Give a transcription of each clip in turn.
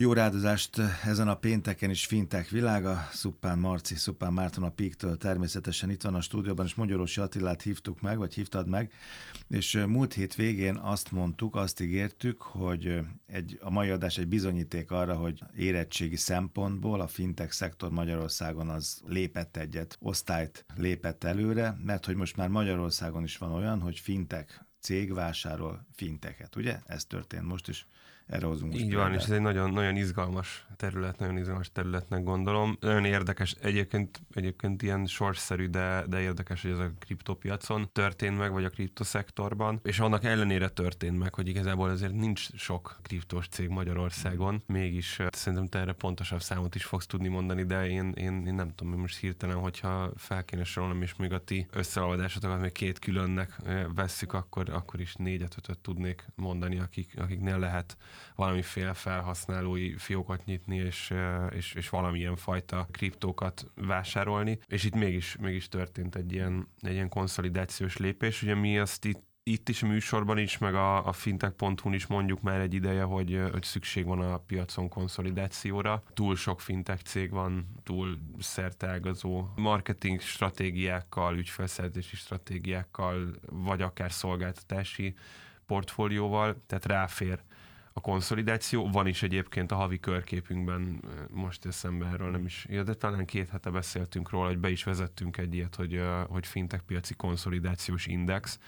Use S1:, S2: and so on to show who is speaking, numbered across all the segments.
S1: Jó rádozást ezen a pénteken is fintek világa. Szuppán Marci, Szuppán Márton a Píktől természetesen itt van a stúdióban, és Magyarosi Attilát hívtuk meg, vagy hívtad meg, és múlt hét végén azt mondtuk, azt ígértük, hogy egy, a mai adás egy bizonyíték arra, hogy érettségi szempontból a fintek szektor Magyarországon az lépett egyet, osztályt lépett előre, mert hogy most már Magyarországon is van olyan, hogy fintek cég vásárol finteket, ugye? Ez történt most is erre hozunk
S2: Így van, és ez egy nagyon, nagyon izgalmas terület, nagyon izgalmas területnek gondolom. Nagyon érdekes, egyébként, egyébként ilyen sorsszerű, de, de érdekes, hogy ez a kriptopiacon történt meg, vagy a kriptoszektorban, és annak ellenére történt meg, hogy igazából azért nincs sok kriptos cég Magyarországon, mégis szerintem te erre pontosabb számot is fogsz tudni mondani, de én, én, én nem tudom, most hirtelen, hogyha fel kéne sorolnom, és még a ti összeolvadásotokat még két különnek vesszük, akkor, akkor is négyet, ötöt tudnék mondani, akik, akiknél lehet valamiféle felhasználói fiókat nyitni, és, és, és valamilyen fajta kriptókat vásárolni, és itt mégis, mégis történt egy ilyen, egy ilyen konszolidációs lépés. Ugye mi azt itt itt is a műsorban is, meg a, a fintech.hu-n is mondjuk már egy ideje, hogy, hogy szükség van a piacon konszolidációra. Túl sok fintech cég van, túl szerteágazó marketing stratégiákkal, ügyfelszerzési stratégiákkal, vagy akár szolgáltatási portfólióval, tehát ráfér a konszolidáció. Van is egyébként a havi körképünkben, most eszembe erről nem is, ja, de talán két hete beszéltünk róla, hogy be is vezettünk egy ilyet, hogy, hogy fintech piaci konszolidációs index,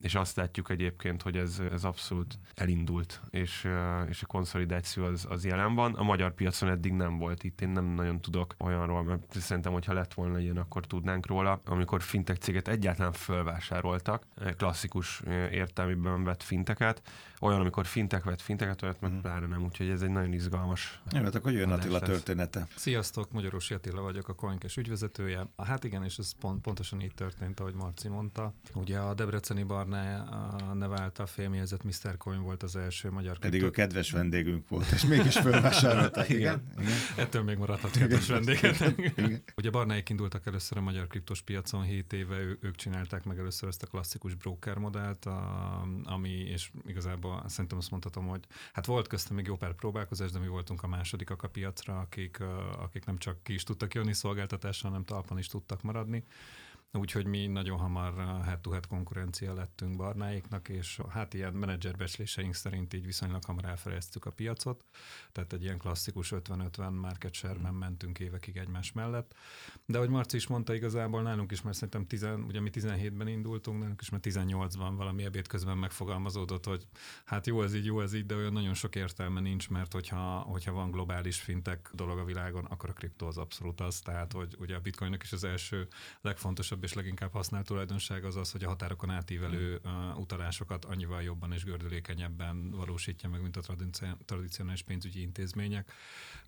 S2: és azt látjuk egyébként, hogy ez, ez abszolút elindult, és, és a konszolidáció az, az jelen van. A magyar piacon eddig nem volt itt, én nem nagyon tudok olyanról, mert szerintem, hogyha lett volna ilyen, akkor tudnánk róla, amikor fintech céget egyáltalán fölvásároltak, klasszikus értelmében vett finteket, olyan, amikor fintek vett finteket, olyat meg mhm. pláne nem, úgyhogy ez egy nagyon izgalmas.
S1: Jó, hát akkor jön Attila története.
S3: Sziasztok, Magyarosi Attila vagyok, a Coinkes ügyvezetője. Hát igen, és ez pont, pontosan így történt, ahogy Marci mondta. Ugye a Debreceni Barná nevelte a félmjelzett Mr. Coin volt az első magyar
S1: Pedig ő kedves vendégünk volt, és mégis felvásárolta. igen. igen. igen.
S3: Ettől még maradhat kedves vendéget. Ugye Barnáik indultak először a magyar kriptos piacon 7 éve, ő, ők csinálták meg először ezt a klasszikus broker modellt, a, ami, és igazából szerintem azt mondhatom, hogy hát volt köztem még jó pár próbálkozás, de mi voltunk a másodikak a piacra, akik, akik nem csak ki is tudtak jönni szolgáltatással, hanem talpon is tudtak maradni. Úgyhogy mi nagyon hamar head-to-head konkurencia lettünk Barnáiknak, és hát ilyen menedzserbecsléseink szerint így viszonylag hamar elfelejeztük a piacot, tehát egy ilyen klasszikus 50-50 market share-ben mentünk évekig egymás mellett. De ahogy Marci is mondta, igazából nálunk is már szerintem 10, ugye mi 17-ben indultunk, nálunk is már 18-ban valami ebéd közben megfogalmazódott, hogy hát jó ez így, jó ez így, de olyan nagyon sok értelme nincs, mert hogyha, hogyha van globális fintek dolog a világon, akkor a kriptó az abszolút az, tehát hogy ugye a bitcoinnak is az első legfontosabb legfontosabb és leginkább használt tulajdonság az az, hogy a határokon átívelő uh, utalásokat annyival jobban és gördülékenyebben valósítja meg, mint a tradicionális pénzügyi intézmények.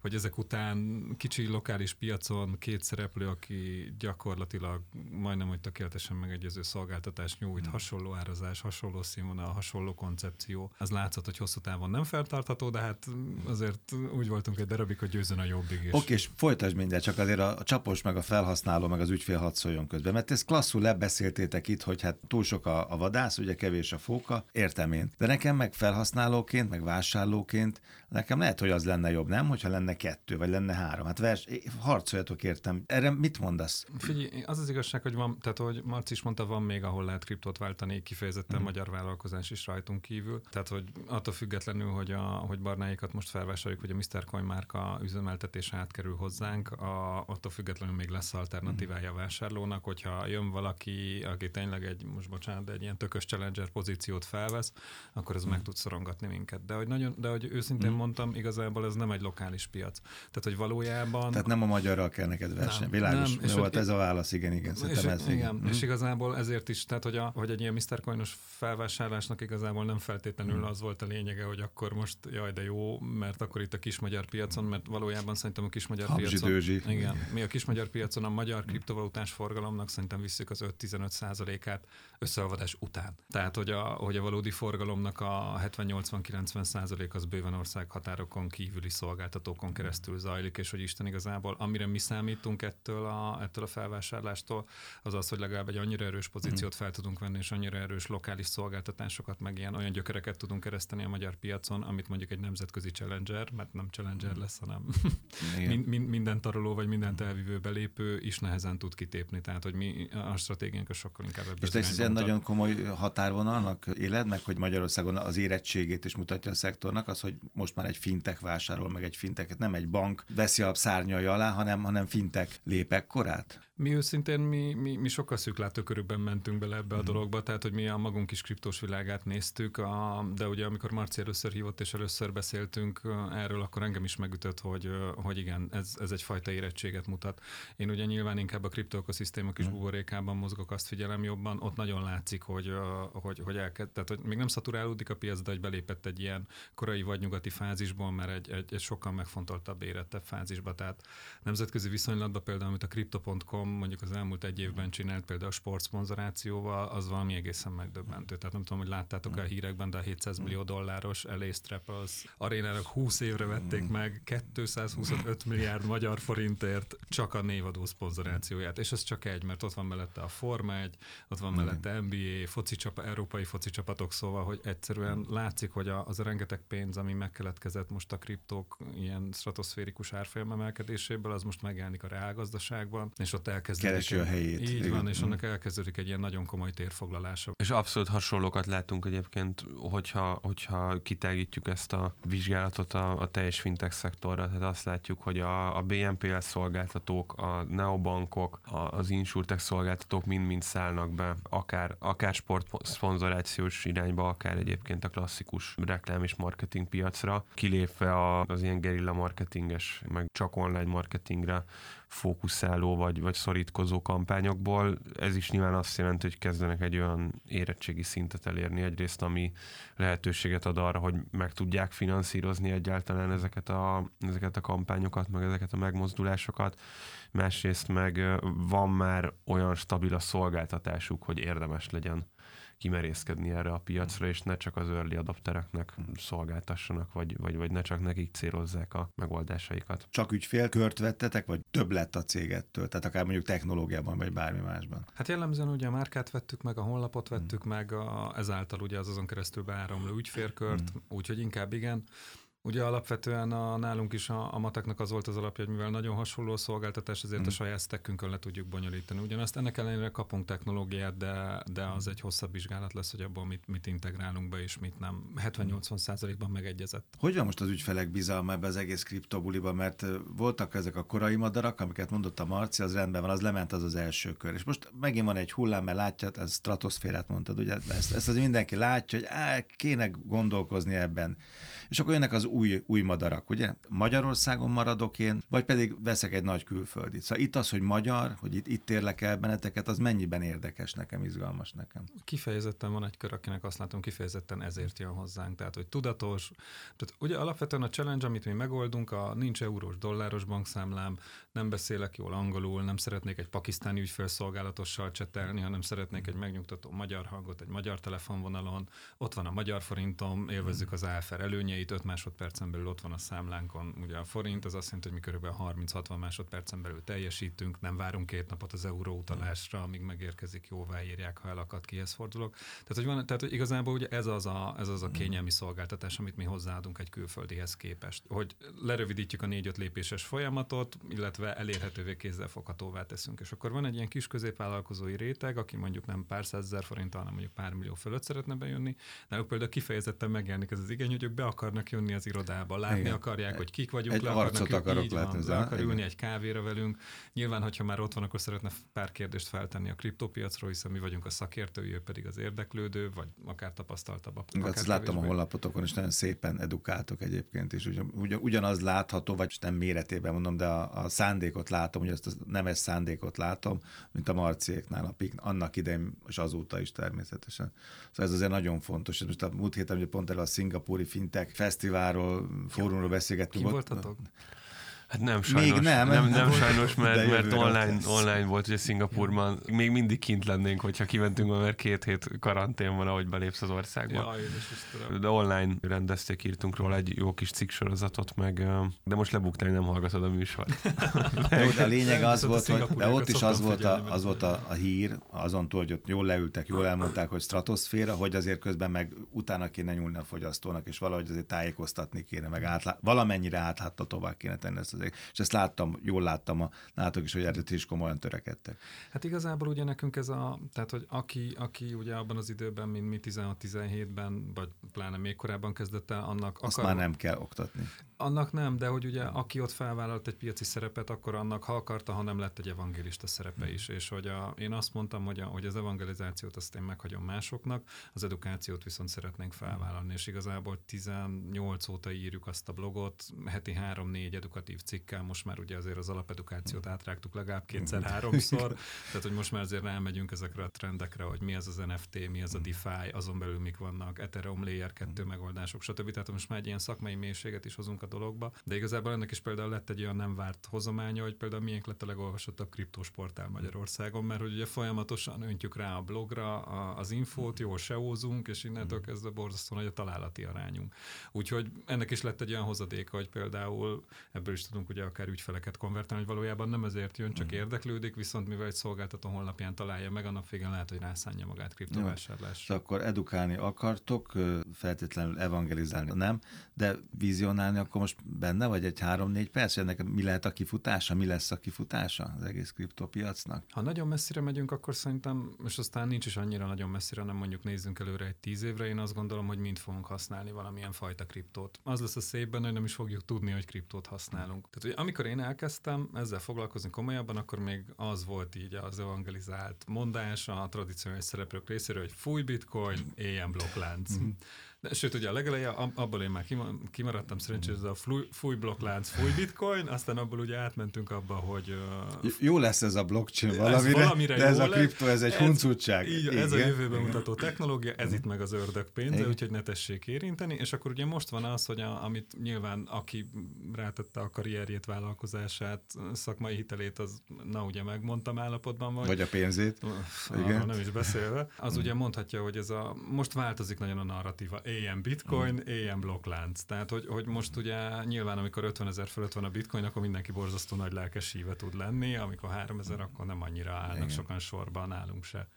S3: Hogy ezek után kicsi lokális piacon két szereplő, aki gyakorlatilag majdnem, hogy tökéletesen megegyező szolgáltatást nyújt, hmm. hasonló árazás, hasonló színvonal, hasonló koncepció. Az látszott, hogy hosszú távon nem feltartható, de hát azért úgy voltunk egy darabig, hogy győzön a jobbig is.
S1: Oké, és folytasd mindjárt, csak azért a, a csapos, meg a felhasználó, meg az ügyfél hadd szóljon közben mert ezt klasszul lebeszéltétek itt, hogy hát túl sok a, a vadász, ugye kevés a fóka, értem én. De nekem meg felhasználóként, meg vásárlóként, nekem lehet, hogy az lenne jobb, nem? Hogyha lenne kettő, vagy lenne három. Hát vers, harcoljatok értem. Erre mit mondasz?
S3: Figyelj, az az igazság, hogy van, tehát hogy Marci is mondta, van még, ahol lehet kriptót váltani, kifejezetten mm. magyar vállalkozás is rajtunk kívül. Tehát, hogy attól függetlenül, hogy, a, hogy barnáikat most felvásároljuk, hogy a Mr. Coin márka üzemeltetése átkerül hozzánk, a, attól függetlenül még lesz alternatívája a vásárlónak, hogyha hogyha jön valaki, aki tényleg egy, most bocsánat, de egy ilyen tökös challenger pozíciót felvesz, akkor ez mm. meg tud szorongatni minket. De hogy, nagyon, de hogy őszintén mm. mondtam, igazából ez nem egy lokális piac. Tehát, hogy valójában...
S1: Tehát nem a magyarral kell neked verseny. Világos. Nem. És volt ez a válasz, igen, igen.
S3: És, ez, igen, igen. Mm. és igazából ezért is, tehát, hogy, a, hogy egy ilyen Mr. Coinos felvásárlásnak igazából nem feltétlenül mm. az volt a lényege, hogy akkor most jaj, de jó, mert akkor itt a kis magyar piacon, mert valójában szerintem a kis magyar piacon... Igen, mi a kis magyar piacon a magyar kriptovalutás forgalomnak szerintem visszük az 5-15 százalékát összeolvadás után. Tehát, hogy a, hogy a valódi forgalomnak a 70-80-90 százalék az bőven ország határokon kívüli szolgáltatókon keresztül zajlik, és hogy Isten igazából, amire mi számítunk ettől a, ettől a felvásárlástól, az az, hogy legalább egy annyira erős pozíciót fel tudunk venni, és annyira erős lokális szolgáltatásokat, meg ilyen olyan gyökereket tudunk kereszteni a magyar piacon, amit mondjuk egy nemzetközi challenger, mert nem challenger lesz, hanem min, min, minden taroló vagy mindent elvívő belépő is nehezen tud kitépni. Tehát, hogy mi a stratégiánk sokkal inkább
S1: ebben. És te ez nagyon komoly határvonalnak éled meg, hogy Magyarországon az érettségét is mutatja a szektornak, az, hogy most már egy fintek vásárol meg egy finteket, nem egy bank veszi a szárnyai alá, hanem, hanem fintek lépek korát?
S3: Mi őszintén, mi, mi, mi sokkal szűklátókörükben mentünk bele ebbe a mhm. dologba, tehát hogy mi a magunk is kriptós világát néztük, a, de ugye amikor Marci először hívott és először beszéltünk erről, akkor engem is megütött, hogy, hogy igen, ez, ez egyfajta érettséget mutat. Én ugye nyilván inkább a kriptoökoszisztéma kis mhm. buborékában mozgok, azt figyelem jobban, ott nagyon látszik, hogy, hogy, hogy elkezd, tehát hogy még nem szaturálódik a piac, de hogy belépett egy ilyen korai vagy nyugati fázisból, mert egy, egy, egy sokkal megfontoltabb, érettebb fázisba. Tehát nemzetközi viszonylatban például, amit a crypto.com mondjuk az elmúlt egy évben csinált például a sportszponzorációval, az valami egészen megdöbbentő. Tehát nem tudom, hogy láttátok a hírekben, de a 700 millió dolláros LA Strap az arénának 20 évre vették meg 225 milliárd magyar forintért csak a névadó szponzorációját. És ez csak egy, mert ott van mellette a Forma 1, ott van mellette NBA, foci csapa, európai foci csapatok, szóval, hogy egyszerűen látszik, hogy az a rengeteg pénz, ami megkeletkezett most a kriptók ilyen stratoszférikus árfolyam emelkedéséből, az most megjelenik a reálgazdaságban, és ott elkezdődik.
S1: Keresi a helyét.
S3: Így igen. van, és mm. annak elkezdődik egy ilyen nagyon komoly térfoglalása.
S2: És abszolút hasonlókat látunk egyébként, hogyha, hogyha kitágítjuk ezt a vizsgálatot a, a teljes fintech szektorra, tehát azt látjuk, hogy a, a BNPL szolgáltatók, a neobankok, a, az insurtech szolgáltatók mind-mind szállnak be, akár, akár sportszponzorációs irányba, akár egyébként a klasszikus reklám és marketing piacra, kilépve a, az ilyen gerilla marketinges, meg csak online marketingre fókuszáló vagy, vagy szorítkozó kampányokból. Ez is nyilván azt jelenti, hogy kezdenek egy olyan érettségi szintet elérni egyrészt, ami lehetőséget ad arra, hogy meg tudják finanszírozni egyáltalán ezeket a, ezeket a kampányokat, meg ezeket a megmozdulásokat. Másrészt meg van már olyan stabil a szolgáltatásuk, hogy érdemes legyen kimerészkedni erre a piacra, és ne csak az early adaptereknek szolgáltassanak, vagy, vagy, vagy ne csak nekik célozzák a megoldásaikat.
S1: Csak ügyfélkört vettetek, vagy több lett a cégettől? Tehát akár mondjuk technológiában, vagy bármi másban?
S3: Hát jellemzően ugye a márkát vettük meg, a honlapot vettük hmm. meg, a, ezáltal ugye az azon keresztül beáramló ügyfélkört, hmm. úgyhogy inkább igen. Ugye alapvetően a, nálunk is a, a mateknak az volt az alapja, hogy mivel nagyon hasonló a szolgáltatás, ezért mm. a saját stackünkön le tudjuk bonyolítani. Ugyanazt ennek ellenére kapunk technológiát, de, de az egy hosszabb vizsgálat lesz, hogy abból mit, mit integrálunk be, és mit nem. 70-80 százalékban megegyezett.
S1: Hogy van most az ügyfelek bizalma ebbe az egész kriptobuliba, mert voltak ezek a korai madarak, amiket mondott a Marci, az rendben van, az lement az az első kör. És most megint van egy hullám, mert látja, ez stratoszférát mondtad, ugye ezt, ezt az mindenki látja, hogy á, kéne gondolkozni ebben és akkor jönnek az új, új madarak, ugye? Magyarországon maradok én, vagy pedig veszek egy nagy külföldit. Szóval itt az, hogy magyar, hogy itt, itt érlek el benneteket, az mennyiben érdekes nekem, izgalmas nekem.
S3: Kifejezetten van egy kör, akinek azt látom, kifejezetten ezért jön hozzánk. Tehát, hogy tudatos. Tehát ugye alapvetően a challenge, amit mi megoldunk, a nincs eurós, dolláros bankszámlám, nem beszélek jól angolul, nem szeretnék egy pakisztáni ügyfélszolgálatossal csetelni, hanem szeretnék egy megnyugtató magyar hangot egy magyar telefonvonalon, ott van a magyar forintom, élvezzük az AFR előnyeit, 5 másodpercen belül ott van a számlánkon. Ugye a forint az azt jelenti, hogy mi körülbelül 30-60 másodpercen belül teljesítünk, nem várunk két napot az euró utalásra, amíg megérkezik, jóváírják, ha elakad, kihez fordulok. Tehát, hogy, van, tehát, hogy igazából ugye ez az, a, ez az a kényelmi szolgáltatás, amit mi hozzáadunk egy külföldihez képest. Hogy lerövidítjük a négy-öt lépéses folyamatot, illetve elérhetővé kézzelfoghatóvá teszünk. És akkor van egy ilyen kis középvállalkozói réteg, aki mondjuk nem pár százezer forint, hanem mondjuk pár millió fölött szeretne bejönni. Náluk például kifejezetten megjelenik ez az igény, hogy ők be akarnak jönni az irodába, látni Igen. akarják, hogy kik vagyunk,
S1: egy le arcot ők, akarok így látni. Van,
S3: le akar ülni egy kávéra velünk. Nyilván, hogyha már ott van, akkor szeretne pár kérdést feltenni a kriptopiacról, hiszen mi vagyunk a szakértői, ő pedig az érdeklődő, vagy akár tapasztaltabb.
S1: Akár ezt láttam a honlapotokon, és nagyon szépen edukáltok egyébként, és ugyan, ugyan, ugyanaz látható, vagy nem méretében mondom, de a, a szándékot látom, hogy ezt a nemes szándékot látom, mint a Marciéknál, a PIK, annak idején, és azóta is természetesen. Szóval ez azért nagyon fontos. Most a múlt héten, hogy pont el a szingapúri fintek fesztiválról, fórumról beszélgettünk.
S3: Ki voltatok?
S2: Hát nem sajnos,
S1: Még nem.
S2: nem, nem
S1: De
S2: sajnos, mert, mert online,
S1: lesz.
S2: online volt, ugye Szingapurban még mindig kint lennénk, hogyha kimentünk, mert két hét karantén van, ahogy belépsz az országba.
S3: Ja.
S2: De online rendezték, írtunk róla egy jó kis cikksorozatot, meg, de most lebuktál, nem hallgatod a műsort.
S1: Jó, de a lényeg
S3: Nem,
S1: az volt, hogy de ott is az volt, a, az volt a, a hír, azon túl, hogy ott jól leültek, jól elmondták, hogy stratoszféra, hogy azért közben meg utána kéne nyúlni a fogyasztónak, és valahogy azért tájékoztatni kéne, meg átlá, valamennyire átláthatóvá kéne tenni ezt azért. És ezt láttam, jól láttam, a, látok is, hogy erre is komolyan törekedtek.
S3: Hát igazából ugye nekünk ez a, tehát hogy aki, aki ugye abban az időben, mint mi 16-17-ben, vagy pláne még korábban kezdett el, annak
S1: Azt
S3: akar,
S1: már nem kell oktatni.
S3: Annak nem, de hogy ugye aki ott felvállalt egy piaci szerepet, akkor annak ha akarta, ha nem lett egy evangélista szerepe is. És hogy a, én azt mondtam, hogy, a, hogy az evangelizációt azt én meghagyom másoknak, az edukációt viszont szeretnénk felvállalni. És igazából 18 óta írjuk azt a blogot, heti 3-4 edukatív cikkel, most már ugye azért az alapedukációt átrágtuk legalább kétszer-háromszor, tehát hogy most már azért rámegyünk ezekre a trendekre, hogy mi az az NFT, mi az a DeFi, azon belül mik vannak, Ethereum Layer 2 megoldások, stb. Tehát most már egy ilyen szakmai mélységet is hozunk a dologba, de igazából ennek is például lett egy olyan nem várt hozománya, hogy például miénk lett a legolvasottabb kriptós portál Magyarországon, mert hogy ugye folyamatosan öntjük rá a blogra a, az infót, jól seózunk, és innentől kezdve borzasztó nagy a találati arányunk. Úgyhogy ennek is lett egy olyan hozadéka, hogy például ebből is tudunk ugye akár ügyfeleket konvertálni, hogy valójában nem ezért jön, csak érdeklődik, viszont mivel egy szolgáltató honlapján találja meg, a nap végén lehet, hogy rászánja magát kriptovásárlásra.
S1: Akkor edukálni akartok, feltétlenül evangelizálni nem, de vizionálni akkor most benne vagy egy három-négy perc, hogy ennek mi lehet a kifutása, mi lesz a kifutása az egész kriptopiacnak?
S3: Ha nagyon messzire megyünk, akkor szerintem, és aztán nincs is annyira nagyon messzire, nem mondjuk nézzünk előre egy tíz évre, én azt gondolom, hogy mind fogunk használni valamilyen fajta kriptót. Az lesz a szép benne, hogy nem is fogjuk tudni, hogy kriptót használunk. Tehát, hogy amikor én elkezdtem ezzel foglalkozni komolyabban, akkor még az volt így az evangelizált mondás a tradicionális szereplők részéről, hogy fúj bitcoin, éljen blokklánc. De, sőt, ugye a legeleje, ab- abból én már kima- kimaradtam szerencsére, ez a fúj, fúj blokklánc, fúj bitcoin, aztán abból ugye átmentünk abba, hogy uh,
S1: Jó lesz ez a blockchain
S3: Ez
S1: valamire,
S3: valamire
S1: de ez a kripto, ez egy
S3: Ez-
S1: huncutság.
S3: Így, ez a
S1: Igen.
S3: jövőben mutató technológia, ez itt meg az ördög pénze,
S1: Igen.
S3: úgyhogy ne tessék érinteni, és akkor ugye most van az, hogy a, amit nyilván aki rátette a karrierjét, vállalkozását, szakmai hitelét, az na ugye megmondtam állapotban vagy.
S1: Vagy a pénzét. Igen.
S3: nem is beszélve. Az ugye mondhatja, hogy ez a, most változik nagyon a narratíva. Éljen bitcoin, éljen blokklánc. Tehát, hogy, hogy most ugye nyilván, amikor 50 ezer fölött van a bitcoin, akkor mindenki borzasztó nagy lelkes híve tud lenni, amikor 3 ezer, akkor nem annyira állnak
S1: Igen.
S3: sokan sorban nálunk se,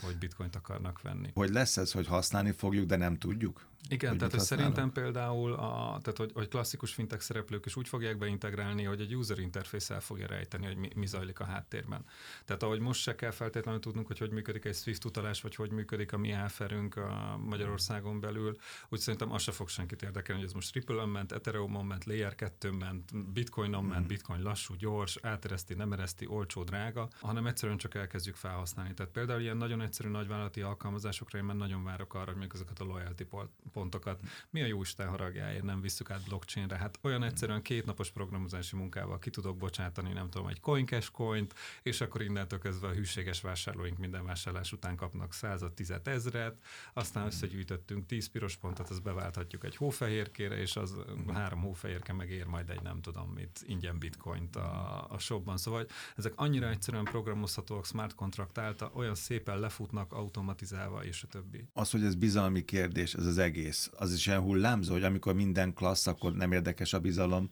S3: hogy bitcoint akarnak venni.
S1: Hogy lesz ez, hogy használni fogjuk, de nem tudjuk?
S3: Igen,
S1: Hogy
S3: tehát hogy szerintem például, a, tehát hogy, hogy klasszikus fintech szereplők is úgy fogják beintegrálni, hogy egy user interface el fogja rejteni, hogy mi, mi zajlik a háttérben. Tehát ahogy most se kell feltétlenül tudnunk, hogy hogy működik egy Swift utalás, vagy hogy működik a mi áferünk a Magyarországon belül, úgy szerintem az se fog senkit érdekelni, hogy ez most Ripple-on ment, Ethereum-on ment, Layer 2 ment, Bitcoin-on ment, Bitcoin lassú, gyors, átereszti, nem ereszti, olcsó, drága, hanem egyszerűen csak elkezdjük felhasználni. Tehát például ilyen nagyon egyszerű nagyvállalati alkalmazásokra én már nagyon várok arra, hogy még ezeket a loyalty pontokat mi a jó Isten haragjáért nem visszük át blockchainre? Hát olyan egyszerűen kétnapos programozási munkával ki tudok bocsátani, nem tudom, egy coincash coint, és akkor innentől kezdve a hűséges vásárlóink minden vásárlás után kapnak százat, tizet, ezret, aztán összegyűjtöttünk 10 piros pontot, azt beválthatjuk egy hófehérkére, és az három hófehérke megér majd egy nem tudom mit, ingyen bitcoint a, a shopban. Szóval ezek annyira egyszerűen programozhatóak, smart contract által, olyan szépen lefutnak automatizálva, és a többi.
S1: Az, hogy ez bizalmi kérdés, ez az egész, az is ilyen hullámzó, hogy amikor minden klassz, akkor nem érdekes a bizalom,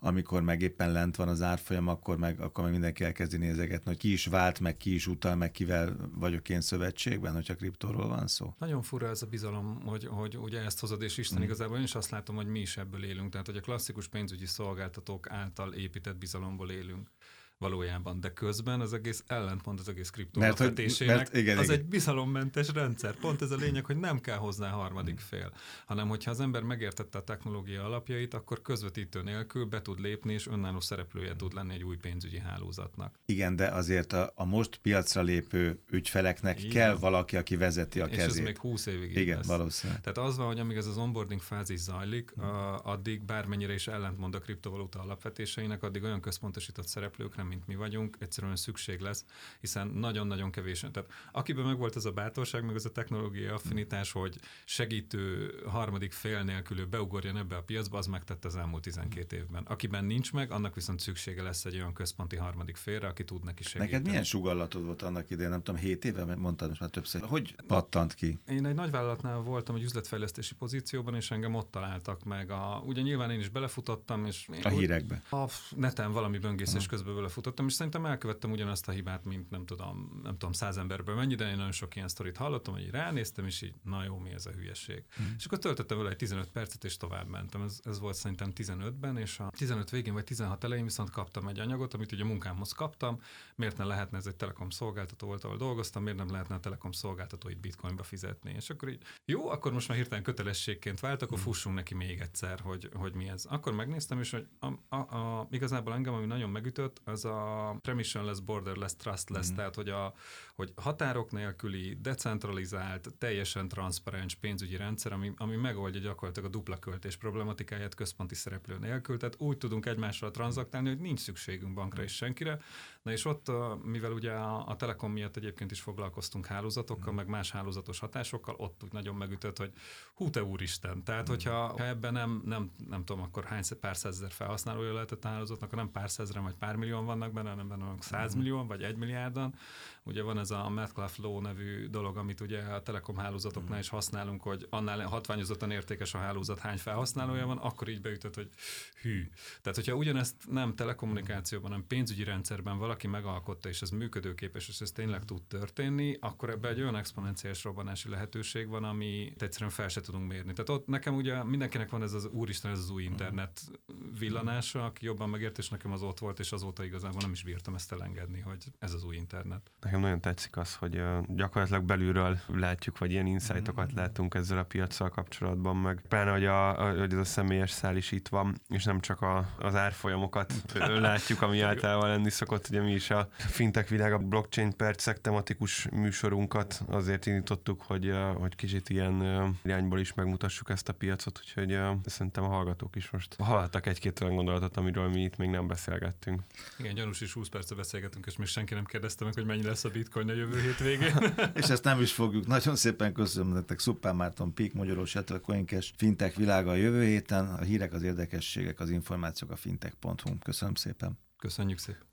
S1: amikor meg éppen lent van az árfolyam, akkor meg, akkor meg mindenki elkezdi nézegetni, hogy ki is vált, meg ki is utal, meg kivel vagyok én szövetségben, hogyha kriptóról van szó.
S3: Nagyon fura ez a bizalom, hogy, hogy ugye ezt hozod, és Isten igazából én is azt látom, hogy mi is ebből élünk. Tehát, hogy a klasszikus pénzügyi szolgáltatók által épített bizalomból élünk valójában, de közben az egész ellentmond az egész kriptó
S1: Mert hogy-
S3: alapvetésének.
S1: mert igen,
S3: az
S1: igen.
S3: egy bizalommentes rendszer. Pont ez a lényeg, hogy nem kell hozzá harmadik fél, hanem hogyha az ember megértette a technológia alapjait, akkor közvetítő nélkül be tud lépni, és önálló szereplője tud lenni egy új pénzügyi hálózatnak.
S1: Igen, de azért a, a most piacra lépő ügyfeleknek
S3: Igen.
S1: kell valaki, aki vezeti a
S3: És ez
S1: kezét.
S3: még 20 évig
S1: Igen,
S3: lesz.
S1: valószínűleg.
S3: Tehát az van, hogy amíg ez az onboarding fázis zajlik, a, addig bármennyire is ellentmond a kriptovaluta alapvetéseinek, addig olyan központosított szereplőkre mint mi vagyunk, egyszerűen szükség lesz, hiszen nagyon-nagyon kevés. Tehát akiben meg volt ez a bátorság, meg ez a technológiai affinitás, hogy segítő harmadik fél nélkül beugorjon ebbe a piacba, az megtette az elmúlt 12 évben. Akiben nincs meg, annak viszont szüksége lesz egy olyan központi harmadik félre, aki tud neki segíteni.
S1: Neked milyen sugallatod volt annak idején, nem tudom, 7 éve, mert mondtad most már többször. Hogy pattant ki?
S3: Én egy nagyvállalatnál voltam egy üzletfejlesztési pozícióban, és engem ott találtak meg. A, ugye nyilván én is belefutottam, és
S1: a hírekbe.
S3: A neten valami böngészés közben belefutottam, és szerintem elkövettem ugyanazt a hibát, mint nem tudom, nem tudom, száz emberből mennyi, de én nagyon sok ilyen sztorit hallottam, hogy ránéztem, és így, na jó, mi ez a hülyeség. Hmm. És akkor töltöttem vele egy 15 percet, és tovább mentem. Ez, ez volt szerintem 15-ben, és a 15 végén vagy 16 elején viszont kaptam egy anyagot, amit ugye a munkámhoz kaptam. Miért ne lehetne ez egy telekom szolgáltató volt, ahol dolgoztam, miért nem lehetne a telekom szolgáltatóit bitcoinba fizetni? És akkor így, jó, akkor most már hirtelen kötelességként vált, akkor hmm. fussunk neki még egyszer, hogy, hogy mi ez. Akkor megnéztem, és hogy a, a, a, igazából engem, ami nagyon megütött, az a permissionless, borderless, trustless, mm. tehát hogy, a, hogy határok nélküli, decentralizált, teljesen transzparens pénzügyi rendszer, ami, ami megoldja gyakorlatilag a dupla költés problematikáját központi szereplő nélkül, tehát úgy tudunk egymással tranzaktálni, hogy nincs szükségünk bankra és senkire, Na és ott, mivel ugye a, a Telekom miatt egyébként is foglalkoztunk hálózatokkal, mm. meg más hálózatos hatásokkal, ott úgy nagyon megütött, hogy hú te úristen. Tehát, mm. hogyha ha ebben nem, nem, nem tudom, akkor hány pár százezer felhasználója lehetett a hálózatnak, akkor nem pár százezren vagy pár millióan vannak benne, hanem benne vannak százmillióan vagy egy milliárdan. Ugye van ez a Metcalf Law nevű dolog, amit ugye a Telekom hálózatoknál mm. is használunk, hogy annál hatványozottan értékes a hálózat, hány felhasználója van, akkor így beütött, hogy hű. Tehát, hogyha ugyanezt nem telekommunikációban, hanem pénzügyi rendszerben valaki megalkotta, és ez működőképes, és ez tényleg tud történni, akkor ebben egy olyan exponenciális robbanási lehetőség van, ami egyszerűen fel se tudunk mérni. Tehát ott nekem ugye mindenkinek van ez az úristen, ez az új internet villanása, aki jobban megért, és nekem az ott volt, és azóta igazából nem is bírtam ezt elengedni, hogy ez az új internet.
S2: Nekem nagyon tetszik az, hogy gyakorlatilag belülről látjuk, vagy ilyen insightokat látunk ezzel a piacsal kapcsolatban, meg pláne, hogy, a, hogy ez a személyes szál is itt van, és nem csak a, az árfolyamokat látjuk, ami általában lenni szokott, ugye mi is a fintech világ a blockchain percek tematikus műsorunkat azért indítottuk, hogy, hogy kicsit ilyen irányból is megmutassuk ezt a piacot, úgyhogy szerintem a hallgatók is most hallhattak egy-két olyan gondolatot, amiről mi itt még nem beszélgettünk.
S3: Igen, gyanús is 20 percet beszélgetünk, és még senki nem kérdezte meg, hogy mennyi lesz a bitcoin a jövő hét végén.
S1: és ezt nem is fogjuk. Nagyon szépen köszönöm nektek, Szupán Márton, Pík, Magyaros, Coinkes, Fintech világa a jövő héten. A hírek, az érdekességek, az információk a fintech.hu. Köszönöm szépen.
S3: Köszönjük szépen.